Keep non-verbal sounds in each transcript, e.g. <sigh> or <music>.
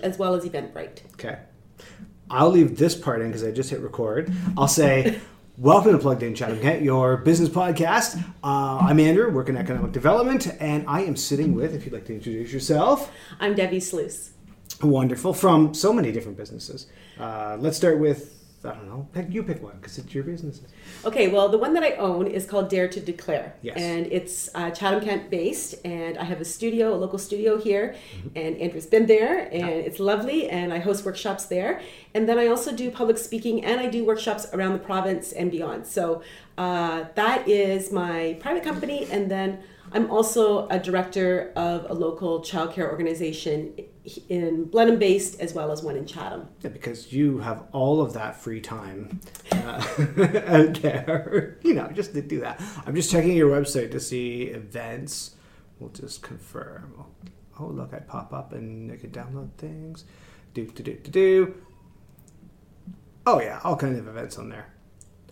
as well as Eventbrite. Okay. I'll leave this part in because I just hit record. I'll say, <laughs> Welcome to Plugged In Chatham Kent, your business podcast. Uh, I'm Andrew, working in economic development, and I am sitting with, if you'd like to introduce yourself, I'm Debbie Sluice. wonderful, from so many different businesses. Uh, let's start with, I don't know, pick, you pick one because it's your business. Okay, well, the one that I own is called Dare to Declare. Yes. And it's uh, Chatham Kent based, and I have a studio, a local studio here, Mm-hmm. and Andrew's been there, and it's lovely, and I host workshops there. And then I also do public speaking, and I do workshops around the province and beyond. So uh, that is my private company, and then I'm also a director of a local childcare organization in Blenheim based, as well as one in Chatham. Yeah, because you have all of that free time uh, <laughs> out there, <laughs> you know, just to do that. I'm just checking your website to see events. We'll just confirm. Oh, look, I pop up and I can download things. Do, do, do, do, do. Oh, yeah, all kinds of events on there.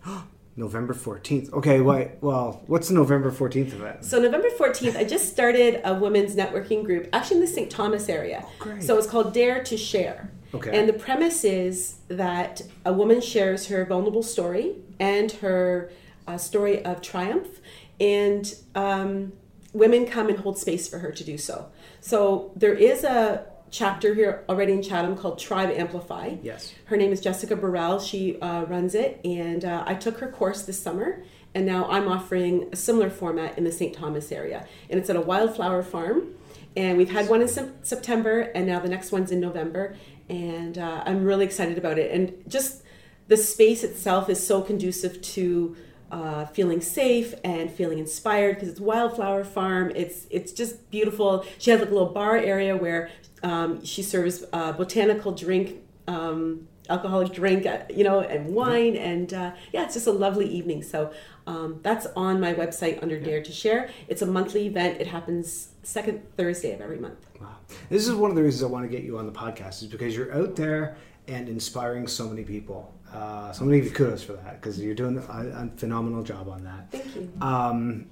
<gasps> November 14th. Okay, wait, well, what's the November 14th event? So November 14th, I just started a women's networking group, actually in the St. Thomas area. great. So it's called Dare to Share. Okay. And the premise is that a woman shares her vulnerable story and her uh, story of triumph, and um, women come and hold space for her to do so. So there is a chapter here already in Chatham called Tribe Amplify. Yes. Her name is Jessica Burrell. She uh, runs it, and uh, I took her course this summer, and now I'm offering a similar format in the St. Thomas area, and it's at a wildflower farm. And we've had one in Sep- September, and now the next one's in November, and uh, I'm really excited about it. And just the space itself is so conducive to uh, feeling safe and feeling inspired because it's wildflower farm. It's it's just beautiful. She has like a little bar area where um, she serves uh, botanical drink. Um, alcoholic drink uh, you know and wine and uh, yeah it's just a lovely evening so um, that's on my website under dare to share it's a monthly event it happens second thursday of every month Wow. This is one of the reasons I want to get you on the podcast is because you're out there and inspiring so many people. Uh, so you kudos for that because you're doing a, a phenomenal job on that. thank you Um,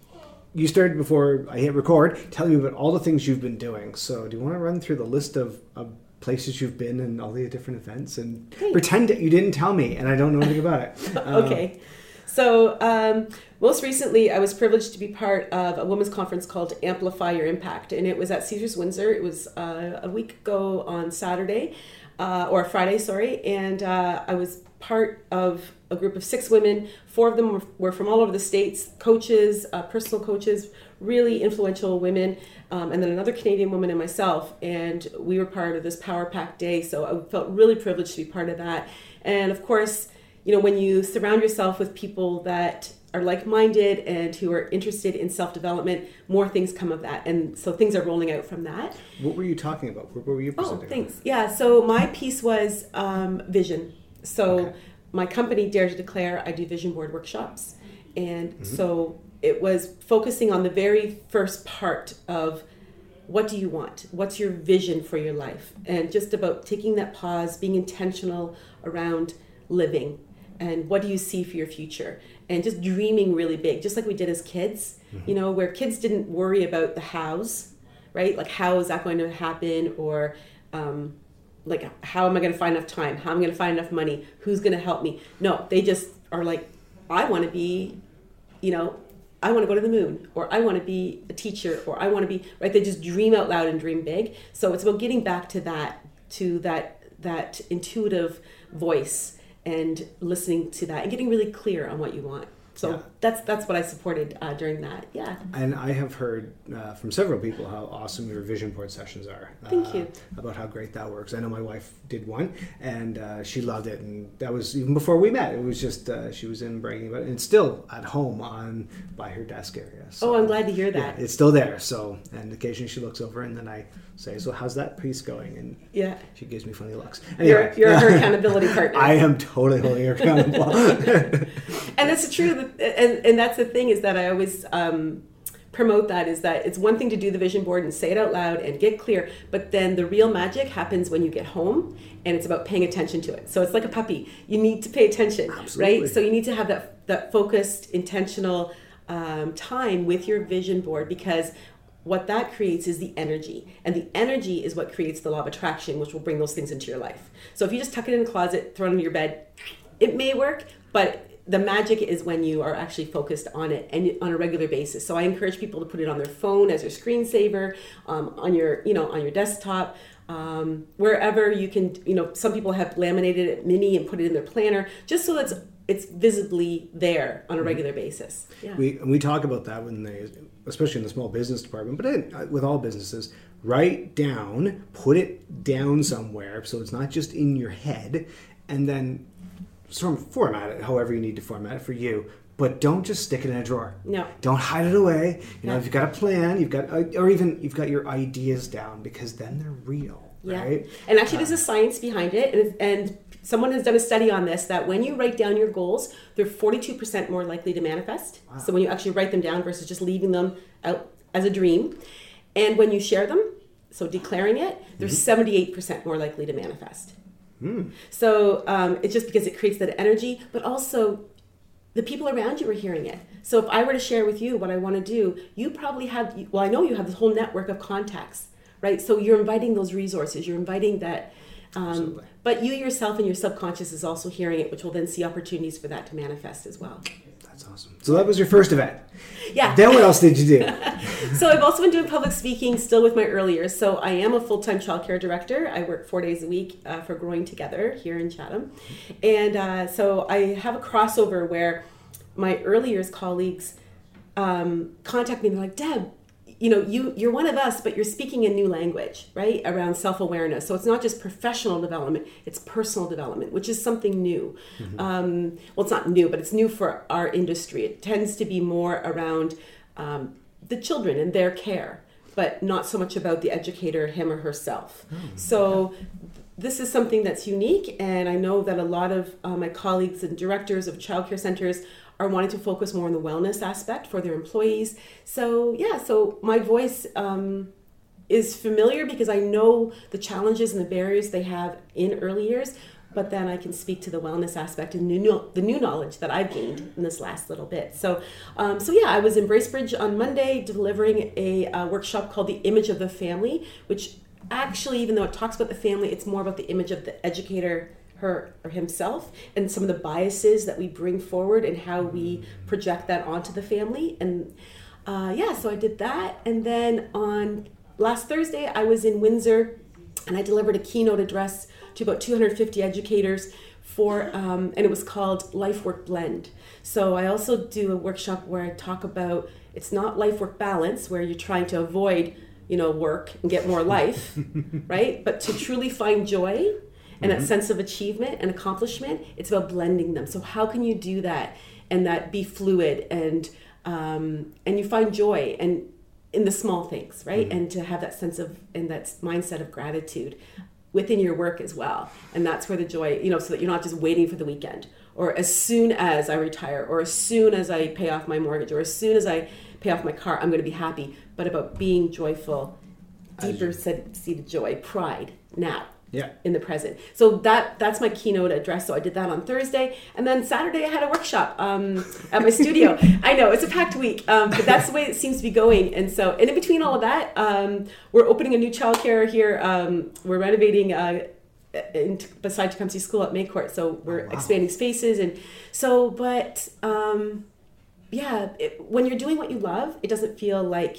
you started before I hit record. Tell me about all the things you've been doing. So, do you want to run through the list of, of places you've been and all the different events and pretend that you didn't tell me and I don't know anything about it? <laughs> Uh, okay. So, um, most recently, I was privileged to be part of a women's conference called Amplify Your Impact, and it was at Caesars Windsor. It was uh, a week ago on Saturday, uh, or Friday, sorry, and uh, I was part of a group of six women. Four of them were, were from all over the states, coaches, uh, personal coaches, really influential women, um, and then another Canadian woman and myself. And we were part of this Power Pack Day, so I felt really privileged to be part of that. And of course, you know, when you surround yourself with people that are like-minded and who are interested in self-development, more things come of that, and so things are rolling out from that. What were you talking about? What were you Oh, presenting? thanks. Yeah. So my piece was um, vision. So Okay. my company Dare to Declare, I do vision board workshops, and Mm-hmm. so it was focusing on the very first part of what do you want? What's your vision for your life? And just about taking that pause, being intentional around living, and what do you see for your future? And just dreaming really big, just like we did as kids. Mm-hmm. You know, where kids didn't worry about the hows, right? Like how is that going to happen, or um, like how am I going to find enough time? How am I going to find enough money? Who's going to help me? No, they just are like, I want to be, you know, I want to go to the moon, or I want to be a teacher, or I want to be right. They just dream out loud and dream big. So it's about getting back to that, to that that intuitive voice and listening to that and getting really clear on what you want. So Yeah. that's that's what I supported uh, during that. Yeah. And I have heard uh, from several people how awesome your vision board sessions are. Thank uh, you. About how great that works. I know my wife did one, and uh, she loved it. And that was even before we met. It was just uh, she was in bragging about it, and still at home on by her desk area. So, Oh, I'm glad to hear Yeah, that. it's still there. So, and occasionally she looks over, and then I say, "So how's that piece going?" And Yeah. she gives me funny looks. You're, Anyway, you're her <laughs> accountability partner. I am totally holding her accountable. <laughs> and that's truth and, and that's the thing is that i always um, promote that is that it's one thing to do the vision board and say it out loud and get clear but then the real magic happens when you get home and it's about paying attention to it so it's like a puppy you need to pay attention Absolutely. right so you need to have that that focused intentional um, time with your vision board because what that creates is the energy. And the energy is what creates the law of attraction, which will bring those things into your life. So if you just tuck it in a closet, throw it under your bed, it may work, but the magic is when you are actually focused on it and on a regular basis. So I encourage people to put it on their phone as their screensaver, um, on your you know on your desktop, um, wherever you can. You know, some people have laminated it mini and put it in their planner just so that's it's visibly there on a mm-hmm. regular basis. Yeah. We we talk about that when they, especially in the small business department, but in, uh, with all businesses, write down, put it down somewhere so it's not just in your head, and then sort of format it however you need to format it for you but don't just stick it in a drawer. No. Don't hide it away. You know, if you've got a plan, you've got, uh, or even you've got your ideas down because then they're real, yeah. right? And actually, there's a science behind it, and, and someone has done a study on this that when you write down your goals, they're 42% more likely to manifest. Wow. So when you actually write them down versus just leaving them out as a dream, and when you share them, so declaring it, they're mm-hmm. 78% more likely to manifest. Mm. So um, it's just because it creates that energy, but also the people around you are hearing it. So if I were to share with you what I want to do, you probably have, well, I know you have this whole network of contacts, right? So you're inviting those resources, you're inviting that. Um, but you yourself and your subconscious is also hearing it, which will then see opportunities for that to manifest as well. That's awesome. So that was your first event. Yeah. Then what else did you do? <laughs> so I've also been doing public speaking still with my earlier. So I am a full time childcare director. I work four days a week uh, for Growing Together here in Chatham. And uh, so I have a crossover where my earlier colleagues um, contact me and they're like, Deb, you know you you're one of us but you're speaking a new language right around self-awareness so it's not just professional development it's personal development which is something new mm-hmm. um, well it's not new but it's new for our industry it tends to be more around um, the children and their care but not so much about the educator him or herself mm-hmm. so this is something that's unique and i know that a lot of uh, my colleagues and directors of childcare centers are wanting to focus more on the wellness aspect for their employees. So, yeah, so my voice um, is familiar because I know the challenges and the barriers they have in early years, but then I can speak to the wellness aspect and new, the new knowledge that I've gained in this last little bit. So, um, so yeah, I was in Bracebridge on Monday delivering a, a workshop called The Image of the Family, which actually, even though it talks about the family, it's more about the image of the educator her or himself and some of the biases that we bring forward and how we project that onto the family. And uh, yeah so i did that. And then on last thursday i was in windsor and i delivered a keynote address to about 250 educators for um, and it was called life work blend. So i also do a workshop where i talk about it's not life work balance where you're trying to avoid you know work and get more life <laughs> right? But to truly find joy and mm-hmm. that sense of achievement and accomplishment it's about blending them. So how can you do that and that be fluid and um, and you find joy and in the small things right? Mm-hmm. and to have that sense of and that mindset of gratitude within your work as well. And that's where the joy you know so that you're not just waiting for the weekend. Or as soon as i retire or as soon as i pay off my mortgage or as soon as i pay off my car i'm going to be happy. But about being joyful deeper seated joy pride now yeah in the present so that that's my keynote address so i did that on thursday and then saturday i had a workshop um, at my studio <laughs> i know it's a packed week um, but that's the way it seems to be going and so and in between all of that um, we're opening a new childcare here um, we're renovating uh, in, beside Tecumseh School at Maycourt, so we're oh, wow. expanding spaces, and so. But um, yeah, it, when you're doing what you love, it doesn't feel like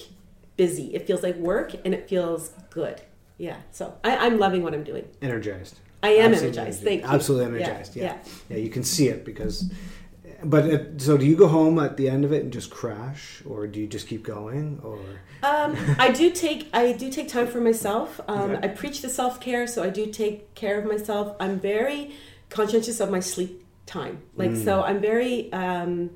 busy. It feels like work, and it feels good yeah. So I, am loving what I'm doing. Energized. I am Absolutely energized. Thank you. Absolutely energized. Yeah. Yeah. yeah. yeah you can see it because. But it, so, do you go home at the end of it and just crash, or do you just keep going, or? Um, I do take I do take time for myself. Um, okay. I preach the self care, so I do take care of myself. I'm very conscientious of my sleep time. Like mm. so, I'm very. Um,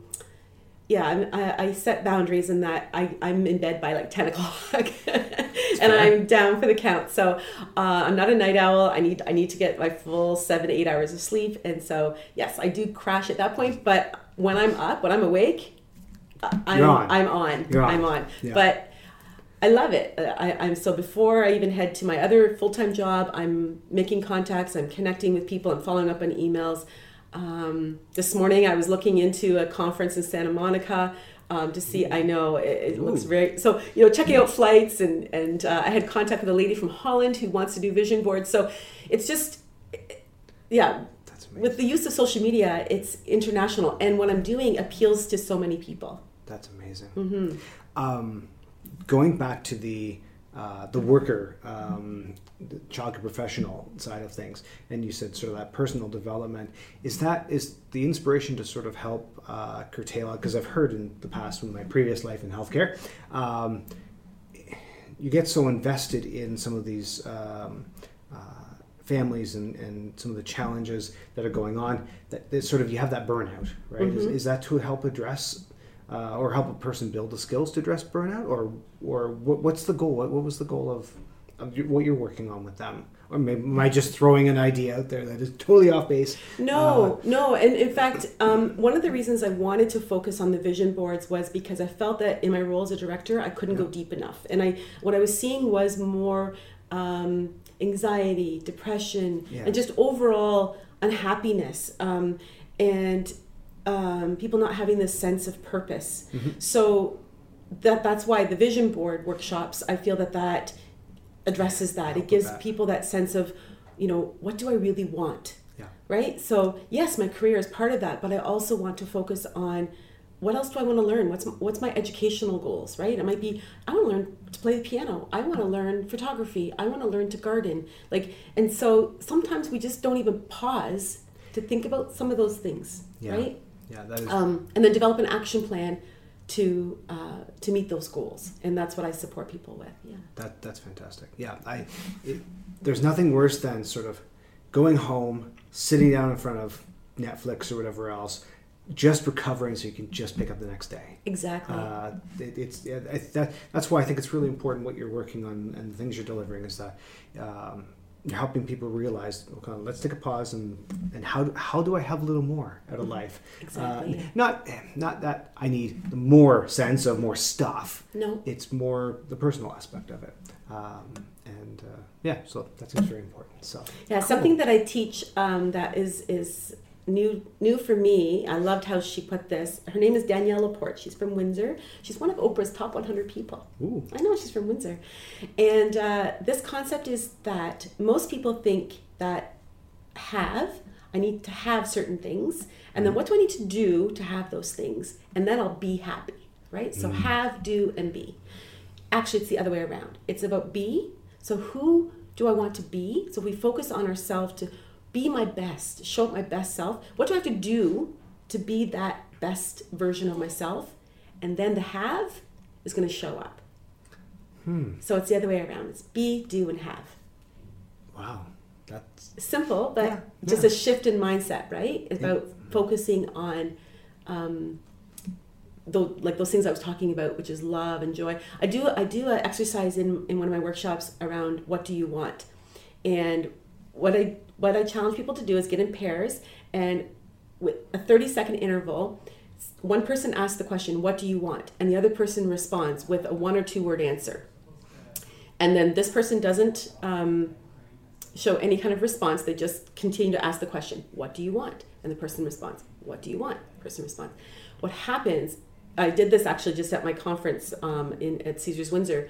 yeah, I, I set boundaries in that I, I'm in bed by like 10 o'clock <laughs> and I'm down for the count. So uh, I'm not a night owl. I need I need to get my full seven eight hours of sleep. And so, yes, I do crash at that point. But when I'm up, when I'm awake, I'm on. I'm on. You're on. I'm on. Yeah. But I love it. I, I'm so before I even head to my other full time job, I'm making contacts, I'm connecting with people, I'm following up on emails. Um, this morning I was looking into a conference in Santa Monica um, to see. I know it, it looks very so. You know, checking out flights and and uh, I had contact with a lady from Holland who wants to do vision boards. So it's just, yeah. That's amazing. With the use of social media, it's international, and what I'm doing appeals to so many people. That's amazing. Mm-hmm. Um, going back to the uh, the worker, um, the childcare professional side of things, and you said sort of that personal development. Is that is the inspiration to sort of help uh, curtail? Because I've heard in the past, in my previous life in healthcare, um, you get so invested in some of these. Um, uh, families and, and some of the challenges that are going on that, that sort of you have that burnout right is, is that to help address uh, or help a person build the skills to address burnout, or or what, what's the goal? What, what was the goal of, what you're working on with them? Or maybe am I just throwing an idea out there that is totally off base? No, no. And in fact, um, one of the reasons I wanted to focus on the vision boards was because I felt that in my role as a director, I couldn't go deep enough. And I, what I was seeing was more um, anxiety, depression, Yeah. and just overall unhappiness. Um, and um, people not having this sense of purpose. So that that's why the vision board workshops. I feel that that addresses that. It gives that. people that sense of, you know, what do I really want? Yeah. Right. So yes, my career is part of that, but I also want to focus on what else do I want to learn? What's what's my educational goals? Right. It might be I want to learn to play the piano. I want to learn photography. I want to learn to garden. Like, and so sometimes we just don't even pause to think about some of those things. Yeah. Right Yeah, that is. um, and then develop an action plan to uh, to meet those goals and that's what i support people with yeah That that's fantastic. Yeah, I. It, there's nothing worse than sort of going home, sitting down in front of Netflix or whatever else, just recovering so you can just pick up the next day. exactly Uh, it, it's yeah, I, that, that's why I think it's really important what you're working on and the things you're delivering is that um, helping people realize okay, let's take a pause and and how do, how do I have a little more out of life? Exactly. Uh, not not that I need more sense of more stuff. no It's more the personal aspect of it. Um, and uh, yeah, so that's very important. So yeah something that i teach um, that is is new new for me. I loved how she put this. Her name is danielle laporte. She's from windsor. She's one of oprah's top 100 people. Ooh. i know she's from windsor. And uh, this concept is that most people think that have i need to have certain things and then what do i need to do to have those things? And then i'll be happy right? So have do and be. Actually it's the other way around. It's about be. So who do i want to be? So if we focus on ourselves to be my best show up my best self. What do i have to do to be that best version of myself? And then the have is going to show up. So it's the other way around. It's be do and have. Wow, that's simple but Yeah, just yeah. a shift in mindset right? It's about focusing on um, tho- like those things I was talking about, which is love and joy. I do I do an exercise in, in one of my workshops around what do you want, and what I what I challenge people to do is get in pairs and with a thirty second interval. One person asks the question, "What do you want?" and the other person responds with a one or two word answer. And then this person doesn't um, show any kind of response. They just continue to ask the question, "What do you want?" And the person responds, "What do you want?" person responds. What happens? I did this actually just at my conference um, in at Caesars Windsor.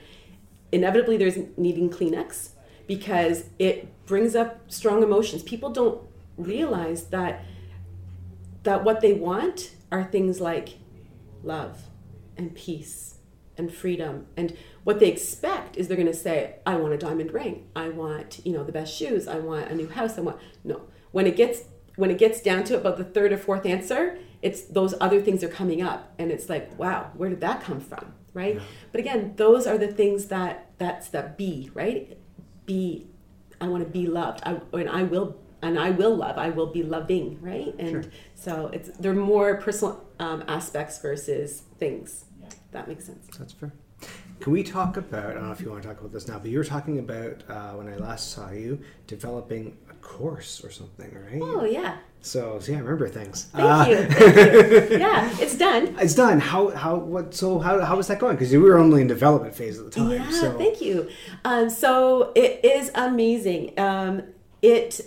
Inevitably, there's needing Kleenex because it brings up strong emotions. People don't realize that that what they want are things like love and peace and freedom. And what they expect is they're going to say i want a diamond ring. I want you know the best shoes. I want a new house. I want no. When it gets when it gets down to about the third or fourth answer it's those other things are coming up. And it's like wow where did that come from? Right? But again those are the things that that's that b right be i want to be loved. I, and i will and i will love. I will be loving right? And Sure. so it's they're more personal um, aspects versus things. That makes sense. That's fair. Can we talk about? I don't know if you want to talk about this now, but you were talking about uh, when I last saw you developing a course or something, right? oh yeah So, so yeah, I remember things. thank Uh, you thank you yeah it's done <laughs> It's done. How how what? So how how was that going? Because we were only in development phase at the time. Yeah, so. thank you. Um, so it is amazing. Um, it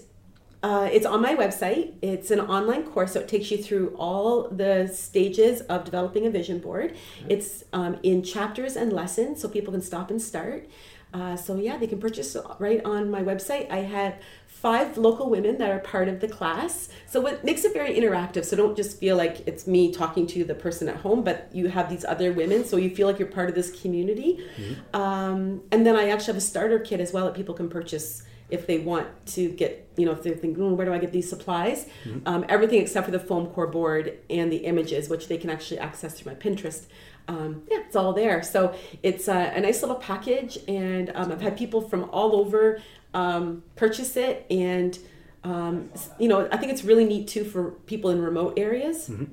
Uh, it's on my website. It's an online course, so it takes you through all the stages of developing a vision board. It's um, in chapters and lessons, so people can stop and start. Uh, so yeah, they can purchase right on my website. I have five local women that are part of the class. So it makes it very interactive. So don't just feel like it's me talking to the person at home, but you have these other women, so you feel like you're part of this community. Mm-hmm. Um, and then I actually have a starter kit as well that people can purchase if they want to get, you know, if they're thinking, oh, where do I get these supplies? Mm-hmm. Um, everything except for the foam core board and the images, which they can actually access through my Pinterest. Um, yeah, it's all there. So it's a, a nice little package, and um, I've had people from all over um, purchase it, and um, you know, I think it's really neat too for people in remote areas. Mm-hmm.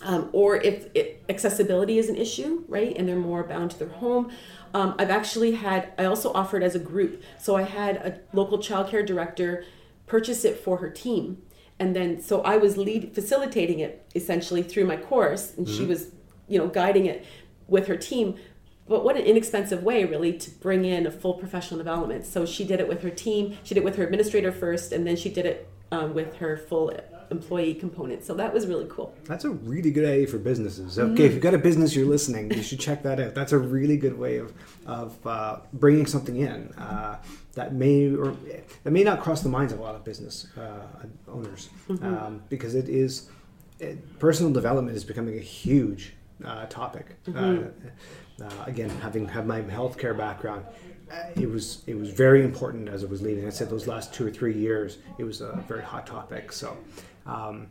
Um, or if it, accessibility is an issue, right, and they're more bound to their home, um, I've actually had, I also offered as a group. So I had a local childcare director purchase it for her team. And then, so I was lead facilitating it essentially through my course, and mm-hmm. she was, you know, guiding it with her team. But what an inexpensive way, really, to bring in a full professional development. So she did it with her team. She did it with her administrator first, and then she did it um, with her full employee component. So that was really cool. That's a really good idea for businesses. Okay, mm-hmm. if you've got a business you're listening, you should check that out. That's a really good way of of uh, bringing something in uh, that may or that may not cross the minds of a lot of business uh, owners mm-hmm. um, because it is it, personal development is becoming a huge uh, topic. Mm-hmm. Uh, again, having had my healthcare background it was it was very important as it was leading. I said those last two or three years, it was a very hot topic. So, um,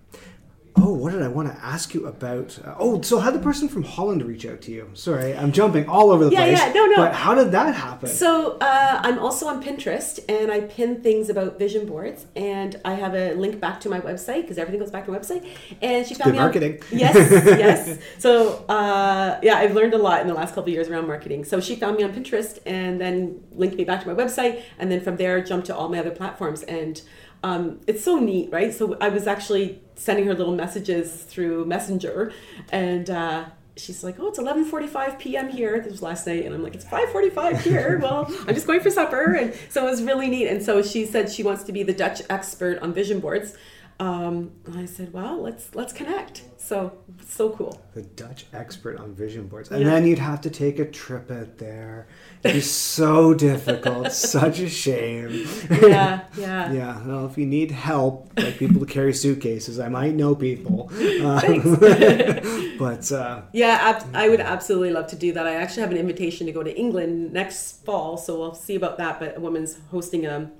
Oh, what did I want to ask you about? Uh, oh, so how did the person from Holland reach out to you? Sorry, I'm jumping all over the yeah, place. Yeah, no, no. But how did that happen? So uh, I'm also on Pinterest, and I pin things about vision boards, and I have a link back to my website because everything goes back to my website. And she found Good me marketing. On, <laughs> yes, yes. So uh, yeah, I've learned a lot in the last couple of years around marketing. So she found me on Pinterest, and then linked me back to my website, and then from there jumped to all my other platforms and um, it's so neat, right? So I was actually sending her little messages through Messenger, and uh, she's like, "Oh, it's 11:45 p.m. here." This was last night, and I'm like, "It's 5:45 here." <laughs> well, I'm just going for supper, and so it was really neat. And so she said she wants to be the Dutch expert on vision boards. Um, I said, "Well, let's let's connect." So so cool. The Dutch expert on vision boards, and yeah. then you'd have to take a trip out there. It's so difficult. <laughs> Such a shame. Yeah, yeah, <laughs> yeah. Well, if you need help, like people to carry suitcases, I might know people. <laughs> Um, but uh, yeah, ab- I would absolutely love to do that. I actually have an invitation to go to England next fall, so we'll see about that. But a woman's hosting a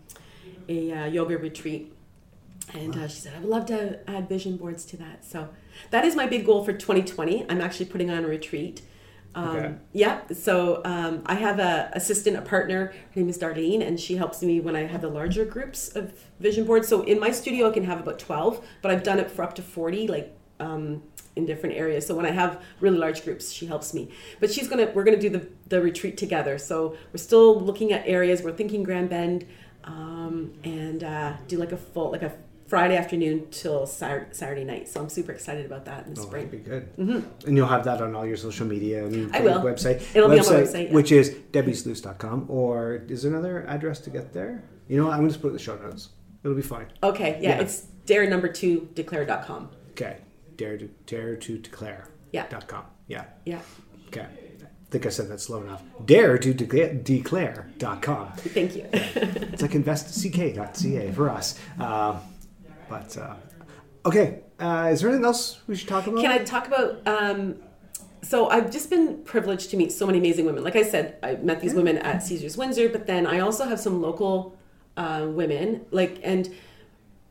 a uh, yoga retreat and uh, she said, I would love to add vision boards to that. So that is my big goal for 2020. I'm actually putting on a retreat. Um, okay. Yeah. So um, I have a assistant, a partner. Her name is Darlene, and she helps me when I have the larger groups of vision boards. So in my studio, I can have about 12, but I've done it for up to 40, like um, in different areas. So when I have really large groups, she helps me. But she's gonna, we're gonna do the the retreat together. So we're still looking at areas. We're thinking Grand Bend, um, and uh, do like a full, like a Friday afternoon till Saturday night. So I'm super excited about that in the oh, spring. That'd be good. Mm-hmm. And you'll have that on all your social media and I will. website. It'll website, be on my website, yeah. which is debbiesluce.com. Or is there another address to get there? You know what? I'm going to put it in the show notes. It'll be fine. Okay. Yeah. yeah. It's dare number two declare.com. Okay. Dare to dare to declare. Yeah. Dot com. Yeah. Yeah. Okay. I think I said that slow enough. Dare to declare, declare.com. Thank you. it's like investck.ca for us. Uh, but uh, okay, uh, is there anything else we should talk about? Can I talk about? Um, so I've just been privileged to meet so many amazing women. Like I said, I met these women at Caesars Windsor, but then I also have some local uh, women. Like and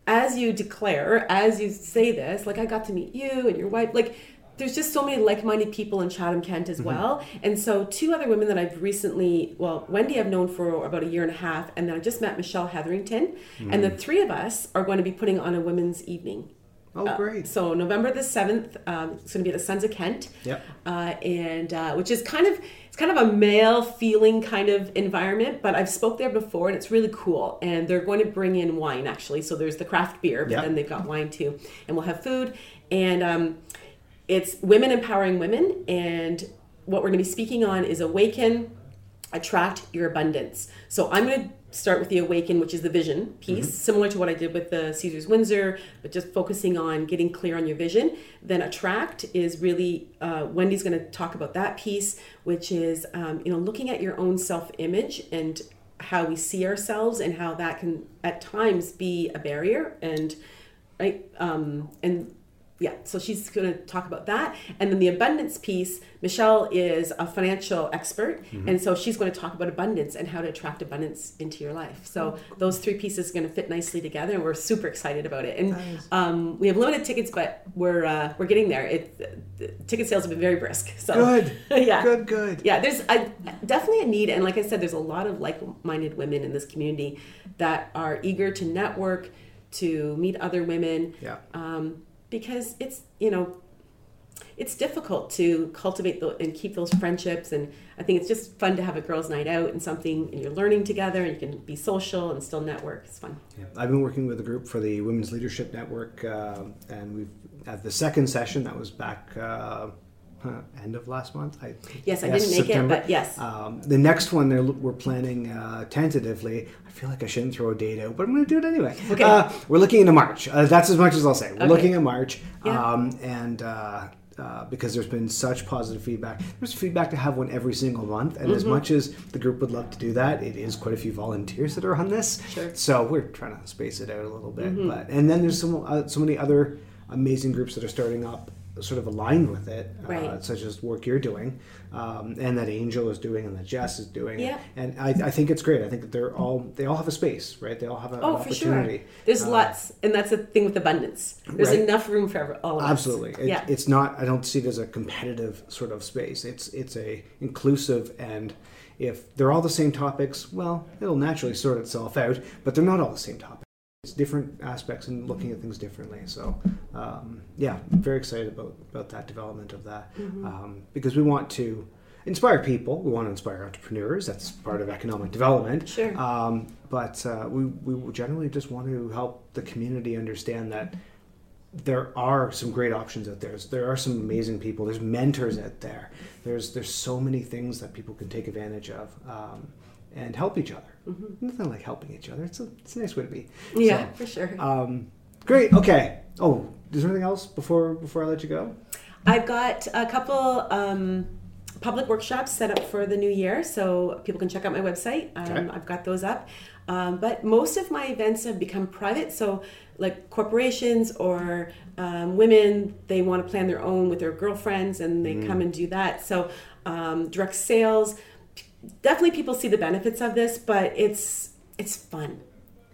as you declare, as you say this, like I got to meet you and your wife, like there's just so many like-minded people in Chatham Kent as mm-hmm. well. And so two other women that I've recently, well, Wendy I've known for about a year and a half, and then I just met Michelle Hetherington, mm. and the mm. three of us are going to be putting on a women's evening. Oh, great! Uh, so November the seventh, um, it's going to be at the Sons of Kent. Yep. Uh, and uh, which is kind of it's kind of a male feeling kind of environment, but I've spoke there before and it's really cool. And they're going to bring in wine actually. So there's the craft beer, but yep. then they've got wine too, and we'll have food and. Um, it's women empowering women, and what we're going to be speaking on is awaken, attract your abundance. So I'm going to start with the awaken, which is the vision piece, similar to what I did with the Caesars Windsor, but just focusing on getting clear on your vision. Then attract is really uh, Wendy's going to talk about that piece, which is um, you know looking at your own self image and how we see ourselves and how that can at times be a barrier and right um, and yeah so she's going to talk about that and then the abundance piece michelle is a financial expert and so she's going to talk about abundance and how to attract abundance into your life so those three pieces are going to fit nicely together and we're super excited about it and Nice. um, we have limited tickets but we're uh, we're getting there it the ticket sales have been very brisk so Good. <laughs> yeah Good. Good. yeah there's I, definitely a need and like i said there's a lot of like-minded women in this community that are eager to network to meet other women Yeah. um, because it's you know it's difficult to cultivate the, and keep those friendships and i think it's just fun to have a girls night out and something and you're learning together and you can be social and still network it's fun Yeah. I've been working with a group for the Women's Leadership Network, uh, and we've at the second session that was back uh, huh, end of last month. I, yes i didn't make September. it but yes Um, the next one they're, we're planning uh, tentatively. I feel like I shouldn't throw a date out, but I'm going to do it anyway. Okay. Uh, we're looking into March. Uh, that's as much as I'll say. We're Okay. looking at March, Yeah. um, and uh, uh, because there's been such positive feedback, there's feedback to have one every single month. And as Mm-hmm. much as the group would love to do that, it is quite a few volunteers that are on this. Sure. Mm-hmm. So we're trying to space it out a little bit. But and then there's some uh, so many other amazing groups that are starting up, sort of aligned with it, uh, such as work you're doing, um, and that Angel is doing, and that Jess is doing. Yeah. And I, I think it's great. I think that they're all they all have a space, right? They all have a, Oh, an for sure. opportunity. There's Uh, lots, and that's the thing with abundance. There's Right. enough room for all of us. Absolutely. It, yeah. It's not. I don't see it as a competitive sort of space. It's it's a inclusive and. If they're all the same topics, well, it'll naturally sort itself out. But they're not all the same topics. It's different aspects and looking at things differently. So, um, yeah, I'm very excited about about that development of that Mm-hmm. um, because we want to inspire people. We want to inspire entrepreneurs. That's part of economic development. Sure. Um, but uh, we we generally just want to help the community understand that there are some great options out there. There are some amazing people. There's mentors out there. There's there's so many things that people can take advantage of um, and help each other. Nothing like helping each other. It's a it's a nice way to be. yeah, for sure. Um, great. Okay. Oh, is there anything else before before I let you go? I've got a couple um, public workshops set up for the new year, so people can check out my website. Um, Okay. I've got those up. Um, but most of my events have become private, so like corporations or um, women, they want to plan their own with their girlfriends and they come and do that. So um, direct sales, definitely people see the benefits of this, but it's it's fun,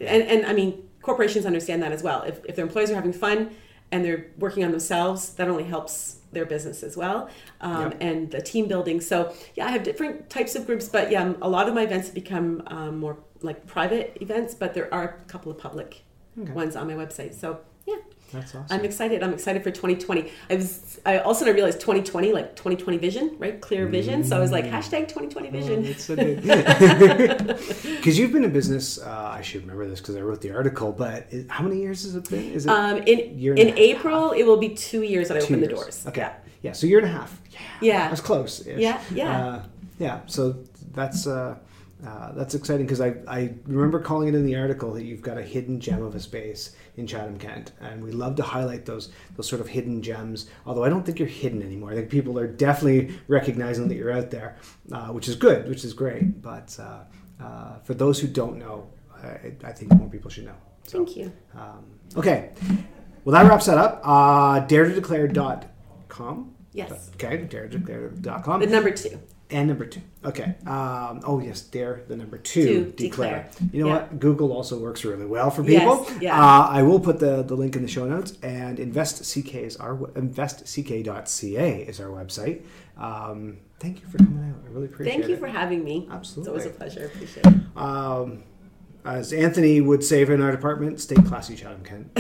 and and I mean corporations understand that as well. If if their employees are having fun and they're working on themselves, that only helps their business as well, um, Yep. and the team building. So yeah, I have different types of groups, but yeah, a lot of my events have become um, more like private events, but there are a couple of public Okay. ones on my website. So. That's awesome. I'm excited. I'm excited for 2020. I was. I also realized 2020, like 2020 vision, right? Clear vision. So I was like hashtag 2020 vision. Because <laughs> <laughs> you've been in business, uh, I should remember this because I wrote the article. But it, how many years has it been? Is it Um, in year in a half? April, it will be two years that I two open the doors. Okay, Yeah. yeah. So year and a half. Yeah, Yeah. that's close. Yeah, yeah. uh, yeah. So that's uh, uh, that's exciting because I I remember calling it in the article that you've got a hidden gem of a space in Chatham Kent, and we love to highlight those those sort of hidden gems. Although I don't think you're hidden anymore. I think people are definitely recognizing that you're out there, uh, which is good, which is great. But uh, uh, for those who don't know, I, I think more people should know. So, Thank you. um, okay. Well, that wraps that up. Uh, daretodeclare.com. Yes. Okay, dare daretodeclare.com. The number two. And number two. Okay. Um, oh, yes, dare the number two. Two, declare. declare. You know Yeah. what? Google also works really well for people. Yes, yeah. Uh, I will put the, the link in the show notes. And InvestCK is our investck.ca is our website. Um, thank you for coming out. I really appreciate it. Thank you it. for having me. Absolutely. It's always a pleasure. I Appreciate it. Um, as Anthony would say in our department, stay classy, Chatham Kent. <laughs>